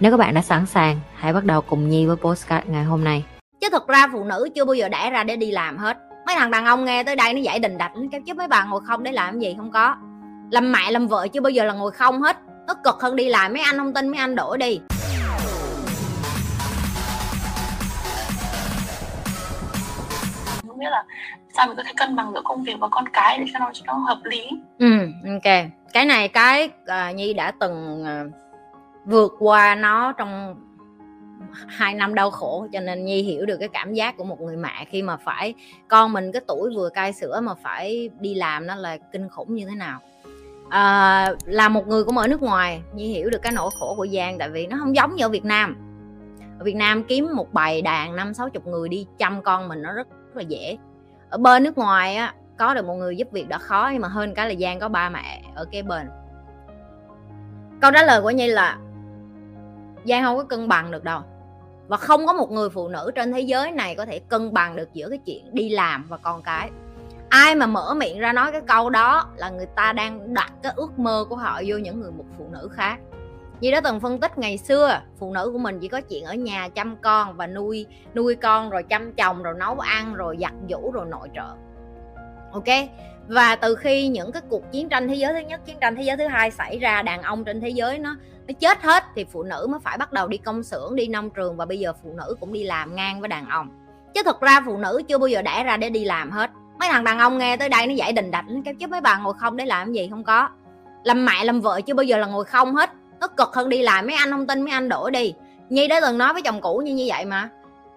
Nếu các bạn đã sẵn sàng, hãy bắt đầu cùng Nhi với postcard ngày hôm nay. chứ thực ra phụ nữ chưa bao giờ đẻ ra để đi làm hết. Mấy thằng đàn ông nghe tới đây nó dậy đình đạch nó kêu chứ mấy bà ngồi không để làm gì? Không có. Làm mẹ làm vợ chưa bao giờ là ngồi không hết. Nó cực hơn đi làm mấy anh không tin mấy anh đổi đi. Không biết là sao mình có thể cân bằng giữa công việc và con cái để cho nó cho nó hợp lý. Ừ ok. Cái này cái à, nhi đã từng à, vượt qua nó trong hai năm đau khổ cho nên nhi hiểu được cái cảm giác của một người mẹ khi mà phải con mình cái tuổi vừa cai sữa mà phải đi làm nó là kinh khủng như thế nào. À, là một người cũng ở nước ngoài nhi hiểu được cái nỗi khổ của giang tại vì nó không giống như ở việt nam. Ở việt nam kiếm một bầy đàn năm sáu chục người đi chăm con mình nó rất, rất là dễ. Ở bên nước ngoài á có được một người giúp việc đã khó nhưng mà hơn cái là giang có ba mẹ ở kế bên. Câu trả lời của nhi là giang không có cân bằng được đâu. Và không có một người phụ nữ trên thế giới này có thể cân bằng được giữa cái chuyện đi làm và con cái. Ai mà mở miệng ra nói cái câu đó là người ta đang đặt cái ước mơ của họ vô những người một phụ nữ khác. Như đã từng phân tích ngày xưa, phụ nữ của mình chỉ có chuyện ở nhà chăm con và nuôi nuôi con rồi chăm chồng, rồi nấu ăn, rồi giặt giũ, rồi nội trợ. Ok? Và từ khi những cái cuộc chiến tranh thế giới thứ nhất, chiến tranh thế giới thứ hai xảy ra, đàn ông trên thế giới nó nó chết hết, thì phụ nữ mới phải bắt đầu đi công xưởng, đi nông trường và bây giờ phụ nữ cũng đi làm ngang với đàn ông. Chứ thực ra phụ nữ chưa bao giờ đẻ ra để đi làm hết. Mấy thằng đàn ông nghe tới đây nó giải đình đạch, nó kêu, chứ mấy bà ngồi không để làm gì? Không có. Làm mẹ, làm vợ chưa bao giờ là ngồi không hết. Nó cực hơn đi làm, mấy anh không tin, mấy anh đổi đi. Nhi đã từng nói với chồng cũ như như vậy mà.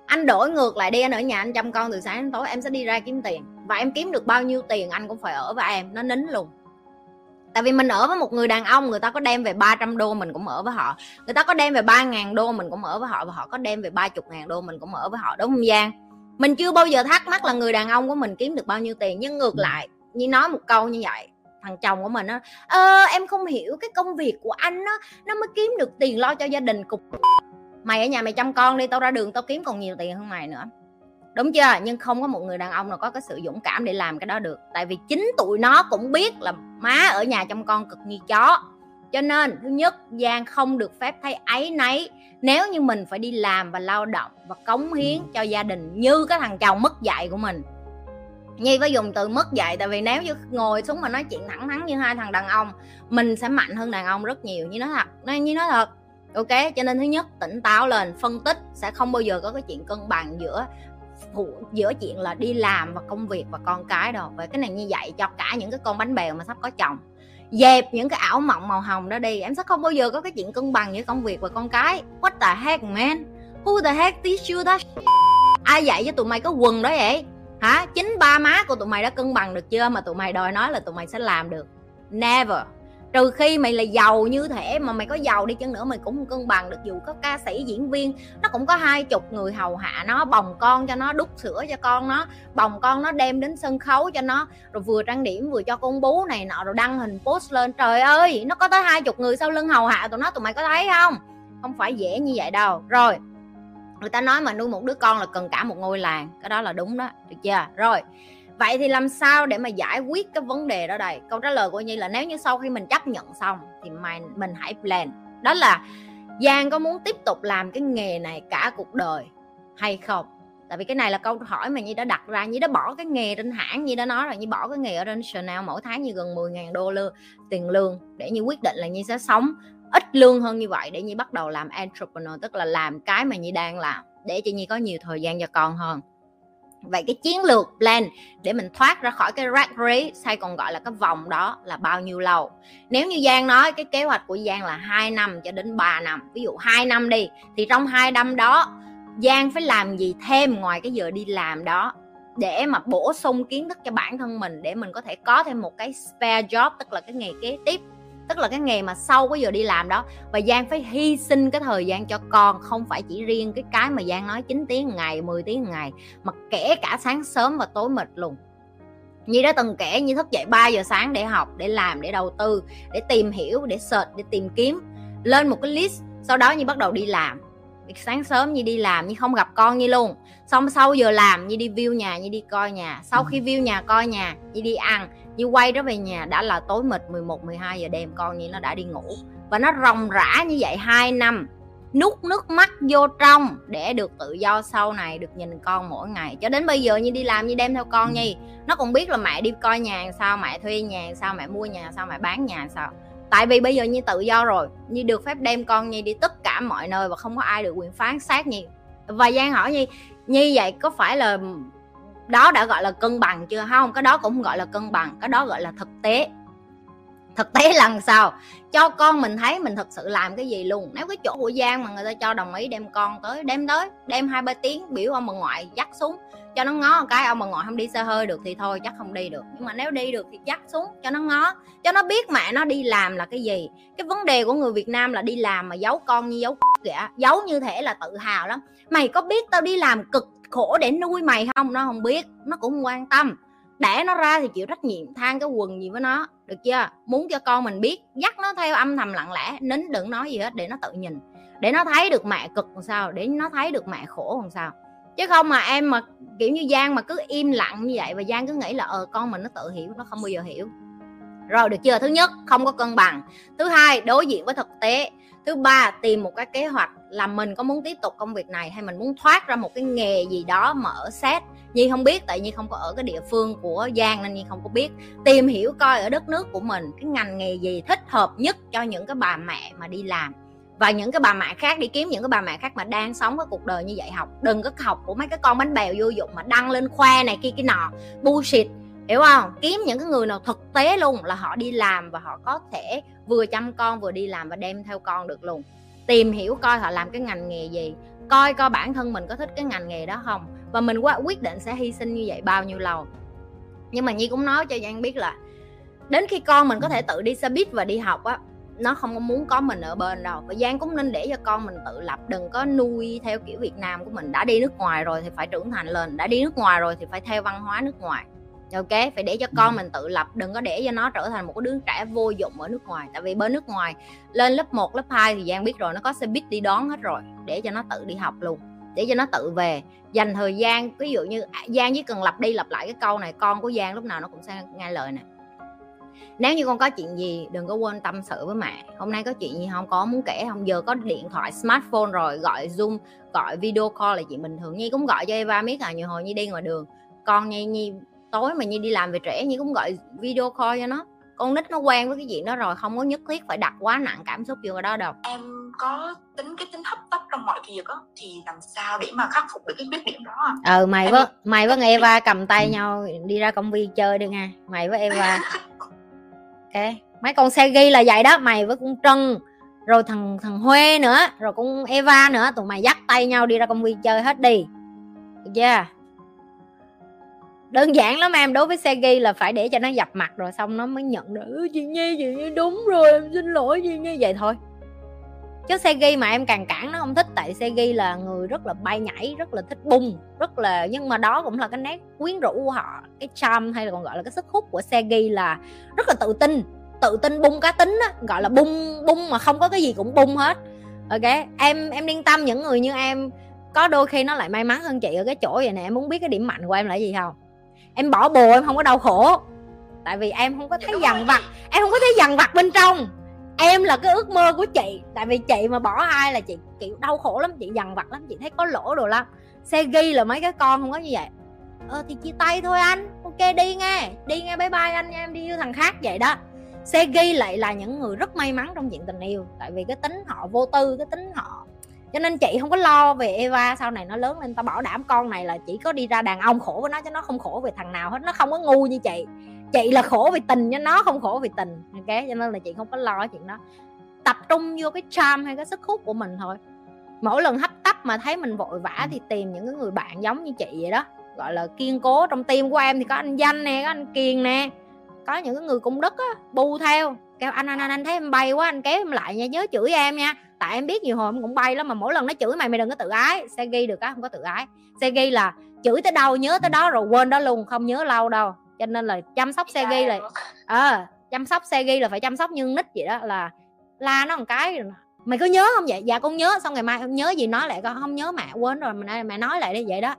Anh đổi ngược lại đi, anh ở nhà anh chăm con từ sáng đến tối, em sẽ đi ra kiếm tiền và em kiếm được bao nhiêu tiền anh cũng phải ở với em nó nín luôn tại vì mình ở với một người đàn ông người ta có đem về 300 đô mình cũng ở với họ. Người ta có đem về 3 ngàn đô mình cũng ở với họ và họ có đem về 30 ngàn đô mình cũng ở với họ đúng không Giang? Mình chưa bao giờ thắc mắc là người đàn ông của mình kiếm được bao nhiêu tiền nhưng ngược lại như nói một câu như vậy thằng chồng của mình á ờ, em không hiểu cái công việc của anh á nó mới kiếm được tiền lo cho gia đình cục. Mày ở nhà mày chăm con đi tao ra đường tao kiếm còn nhiều tiền hơn mày nữa đúng chưa? Nhưng không có một người đàn ông nào có cái sự dũng cảm để làm cái đó được. Tại vì chính tụi nó cũng biết là má ở nhà chăm con cực như chó. Cho nên thứ nhất giang không được phép thấy ấy nấy nếu như mình phải đi làm và lao động và cống hiến cho gia đình như cái thằng chồng mất dạy của mình. Nhi phải dùng từ mất dạy tại vì nếu như ngồi xuống mà nói chuyện thẳng thắn như hai thằng đàn ông mình sẽ mạnh hơn đàn ông rất nhiều. Như nói thật nên như nói thật. Ok cho nên thứ nhất tỉnh táo lên phân tích sẽ không bao giờ có cái chuyện cân bằng giữa phụ giữa chuyện là đi làm và công việc và con cái đâu và cái này như vậy cho cả những cái con bánh bèo mà sắp có chồng. Dẹp những cái ảo mộng màu hồng đó đi. Em sẽ không bao giờ có cái chuyện cân bằng giữa công việc và con cái. What the heck, man? Who the heck teach you that ai dạy cho tụi mày có quần đó vậy? Hả? Chính ba má của tụi mày đã cân bằng được chưa mà tụi mày đòi nói là tụi mày sẽ làm được. Never trừ khi mày là giàu như thể mà mày có giàu đi chăng nữa, mày cũng không cân bằng được. Dù có ca sĩ, diễn viên, nó cũng có hai chục người hầu hạ nó, bồng con cho nó, đút sữa cho con nó, bồng con nó đem đến sân khấu cho nó, rồi vừa trang điểm vừa cho con bú này nọ, rồi đăng hình post lên. Trời ơi, nó có tới hai chục người sau lưng hầu hạ tụi nó, tụi mày có thấy không? Không phải dễ như vậy đâu. Rồi, người ta nói mà nuôi một đứa con là cần cả một ngôi làng. Cái đó là đúng đó, được chưa? Rồi vậy thì làm sao để mà giải quyết cái vấn đề đó đây? Câu trả lời của nhi là nếu như sau khi mình chấp nhận xong thì mày, mình hãy plan. Đó là giang có muốn tiếp tục làm cái nghề này cả cuộc đời hay không? Tại vì cái này là câu hỏi mà nhi đã đặt ra. Nhi đã bỏ cái nghề trên hãng, nhi đã nói rồi, nhi bỏ cái nghề ở trên chanel mỗi tháng như gần 10 ngàn đô lương tiền lương để nhi quyết định là nhi sẽ sống ít lương hơn như vậy để nhi bắt đầu làm entrepreneur, tức là làm cái mà nhi đang làm để cho nhi có nhiều thời gian cho con hơn vậy cái chiến lược plan để mình thoát ra khỏi cái rat race hay còn gọi là cái vòng đó là bao nhiêu lâu? Nếu như Giang nói cái kế hoạch của Giang là 2 năm cho đến 3 năm, ví dụ 2 năm đi, thì trong hai năm đó, Giang phải làm gì thêm ngoài cái giờ đi làm đó để mà bổ sung kiến thức cho bản thân mình, để mình có thể có thêm một cái spare job, tức là cái nghề kế tiếp? Tức là cái nghề mà sau cái giờ đi làm đó, và giang phải hy sinh cái thời gian cho con, không phải chỉ riêng cái cái mà giang nói 9 tiếng ngày 10 tiếng ngày, mà kể cả sáng sớm và tối mệt luôn. Như đã từng kể như thức dậy 3 giờ sáng để học, để làm, để đầu tư, để tìm hiểu, để search, để tìm kiếm. Lên một cái list, sau đó như bắt đầu đi làm sáng sớm như đi làm như không gặp con như luôn. Xong sau giờ làm như đi view nhà như đi coi nhà. Sau khi view nhà coi nhà như đi ăn như quay trở về nhà đã là tối mịt 11 12 giờ đêm con như nó đã đi ngủ. Và nó ròng rã như vậy 2 năm nút nước mắt vô trong để được tự do sau này được nhìn con mỗi ngày. Cho đến bây giờ như đi làm như đem theo con nhi. Nó cũng biết là mẹ đi coi nhà sao mẹ thuê nhà sao mẹ mua nhà sao mẹ bán nhà sao tại vì bây giờ như tự do rồi như được phép đem con nhi đi tất cả mọi nơi và không có ai được quyền phán xét nhi. Và giang hỏi nhi như vậy có phải là, đó đã gọi là cân bằng chưa? Không, cái đó cũng gọi là cân bằng, cái đó gọi là thực tế thực tế lần sau cho con mình thấy mình thực sự làm cái gì luôn. Nếu cái chỗ của giang mà người ta cho đồng ý đem con tới, đem tới, đem hai ba tiếng biểu ông bà ngoại dắt xuống, cho nó ngó một cái, ông bà ngoại không đi xe hơi được thì thôi, chắc không đi được. Nhưng mà nếu đi được thì dắt xuống, cho nó ngó, cho nó biết mẹ nó đi làm là cái gì. Cái vấn đề của người việt nam là đi làm mà giấu con như giấu kìa, giấu như thể là tự hào lắm. Mày có biết tao đi làm cực khổ để nuôi mày không? Nó không biết, nó cũng quan tâm đẻ nó ra thì chịu trách nhiệm, than cái quần gì với nó. Được chưa? Muốn cho con mình biết, dắt nó theo âm thầm lặng lẽ, nín đừng nói gì hết để nó tự nhìn. Để nó thấy được mẹ cực làm sao, để nó thấy được mẹ khổ làm sao. Chứ không mà em mà, kiểu như giang mà cứ im lặng như vậy và giang cứ nghĩ là ờ con mình nó tự hiểu, nó không bao giờ hiểu. Rồi, được chưa? Thứ nhất, không có cân bằng. Thứ hai, đối diện với thực tế thứ ba, tìm một cái kế hoạch là mình có muốn tiếp tục công việc này hay mình muốn thoát ra một cái nghề gì đó mà ở xét nhi không biết, tại nhi không có ở cái địa phương của giang nên nhi không có biết. Tìm hiểu coi ở đất nước của mình cái ngành nghề gì thích hợp nhất cho những cái bà mẹ mà đi làm. Và những cái bà mẹ khác, đi kiếm những cái bà mẹ khác mà đang sống cái cuộc đời như vậy học. Đừng có học của mấy cái con bánh bèo vô dụng mà đăng lên khoe này kia, cái nọ. Bullshit hiểu không? Kiếm những cái người nào thực tế luôn là họ đi làm và họ có thể vừa chăm con vừa đi làm và đem theo con được luôn. Tìm hiểu coi họ làm cái ngành nghề gì, coi coi bản thân mình có thích cái ngành nghề đó không. Và mình qua quyết định sẽ hy sinh như vậy bao nhiêu lâu. Nhưng mà nhi cũng nói cho giang biết là đến khi con mình có thể tự đi xe buýt và đi học á, nó không có muốn có mình ở bên đâu. Và giang cũng nên để cho con mình tự lập, đừng có nuôi theo kiểu việt nam của mình, đã đi nước ngoài rồi thì phải trưởng thành lên, đã đi nước ngoài rồi thì phải theo văn hóa nước ngoài ok phải để cho con mình tự lập đừng có để cho nó trở thành một đứa trẻ vô dụng ở nước ngoài. Tại vì bên nước ngoài lên lớp 1, lớp 2 thì Giang biết rồi nó có xe buýt đi đón hết rồi. Để cho nó tự đi học luôn để cho nó tự về. Dành thời gian ví dụ như à, Giang chỉ cần lặp đi lặp lại cái câu này con của Giang lúc nào nó cũng sẽ nghe lời này nếu như con có chuyện gì đừng có quên tâm sự với mẹ. Hôm nay có chuyện gì không có muốn kể không? Giờ có điện thoại smartphone rồi gọi zoom gọi video call là chuyện bình thường. Nhi cũng gọi cho eva biết là nhiều hồi nhi đi ngoài đường. Con nhi nhi tối mà như đi làm về trễ như cũng gọi video call cho nó. Con nít nó quen với cái chuyện đó rồi không có nhất thiết phải đặt quá nặng cảm xúc vô đó đâu. Em có tính cái tính hấp tấp trong mọi việc á thì làm sao để mà khắc phục được cái khuyết điểm đó ờ mày với mày với Eva cầm tay nhau đi ra công viên chơi đi nha mày với Eva. Ok mấy con xe ghi là vậy đó mày với con Trân rồi thằng thằng Huê nữa rồi con Eva nữa tụi mày dắt tay nhau đi ra công viên chơi hết đi. Được chưa đơn giản lắm em, đối với Segi là phải để cho nó dập mặt rồi xong nó mới nhận được chị Nhi chị Nhi, đúng rồi, em xin lỗi chị Nhi. Vậy thôi. Chứ Segi mà em càng cản nó không thích, tại Segi là người rất là bay nhảy, rất là thích bung, rất là, nhưng mà đó cũng là cái nét quyến rũ của họ, cái charm hay là còn gọi là cái sức hút của Segi là rất là tự tin tự tin bung cá tính á, gọi là bung bung mà không có cái gì cũng bung hết. Ok, em em yên tâm, những người như em có đôi khi nó lại may mắn hơn chị ở cái chỗ vậy nè, em muốn biết cái điểm mạnh của em là gì không? Em bỏ bồ em không có đau khổ. Tại vì em không có thấy dằn vặt em không có thấy dằn vặt bên trong. Em là cái ước mơ của chị. Tại vì chị mà bỏ ai là chị chịu đau khổ lắm chị dằn vặt lắm chị thấy có lỗ đồ lắm. Xe ghi là mấy cái con không có như vậy. Ờ thì chia tay thôi anh. Ok đi nghe. Đi nghe bye bye anh nha em đi với thằng khác vậy đó. Xe ghi lại là những người rất may mắn trong chuyện tình yêu. Tại vì cái tính họ vô tư cái tính họ cho nên chị không có lo về Eva, sau này nó lớn lên, tao bảo đảm con này là chỉ có đi ra đàn ông khổ với nó, chứ nó không khổ về thằng nào hết, nó không có ngu như chị. Chị là khổ vì tình cho nó không khổ vì tình, ok? Cho nên là chị không có lo chuyện đó. Tập trung vô cái charm hay cái sức hút của mình thôi. Mỗi lần hấp tấp mà thấy mình vội vã thì tìm những cái người bạn giống như chị vậy đó. Gọi là kiên cố trong tim của em thì có anh danh nè, có anh kiên nè, có những cái người cung đức á, bu theo. Kêu, anh anh anh anh thấy em bay quá, anh kéo em lại nha, nhớ chửi em nha tại em biết nhiều hồi em cũng bay lắm mà mỗi lần nó chửi mày mày đừng có tự ái. Sẽ ghi được á không có tự ái. Sẽ ghi là chửi tới đâu nhớ tới đó rồi quên đó luôn không nhớ lâu đâu. Cho nên là chăm sóc xe ghi là ờ à, chăm sóc xe ghi là phải chăm sóc như nít vậy đó là la nó một cái mày có nhớ không vậy? Dạ con nhớ xong ngày mai không nhớ gì nói lại con không nhớ mẹ quên rồi mày mày nói lại đi vậy đó.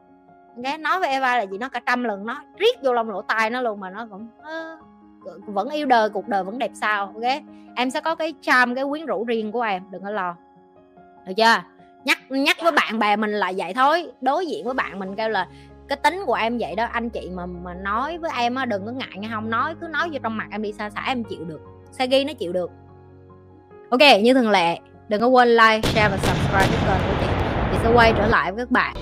Cái nói với Eva là gì nó cả trăm lần nó riết vô lòng lỗ tai nó luôn mà nó cũng uh, vẫn yêu đời, cuộc đời vẫn đẹp sao, ok? Em sẽ có cái charm, cái quyến rũ riêng của em, đừng có lo. Được chưa? Nhắc nhắc với bạn bè mình là vậy thôi. Đối diện với bạn mình kêu là cái tính của em vậy đó, anh chị mà mà nói với em á, đừng có ngại nghe không, nói, cứ nói vô trong mặt em đi, xa xả em chịu được. Sagi nó chịu được. Ok, như thường lệ, đừng có quên like, share và subscribe cái kênh của chị. Chị sẽ quay trở lại với các bạn.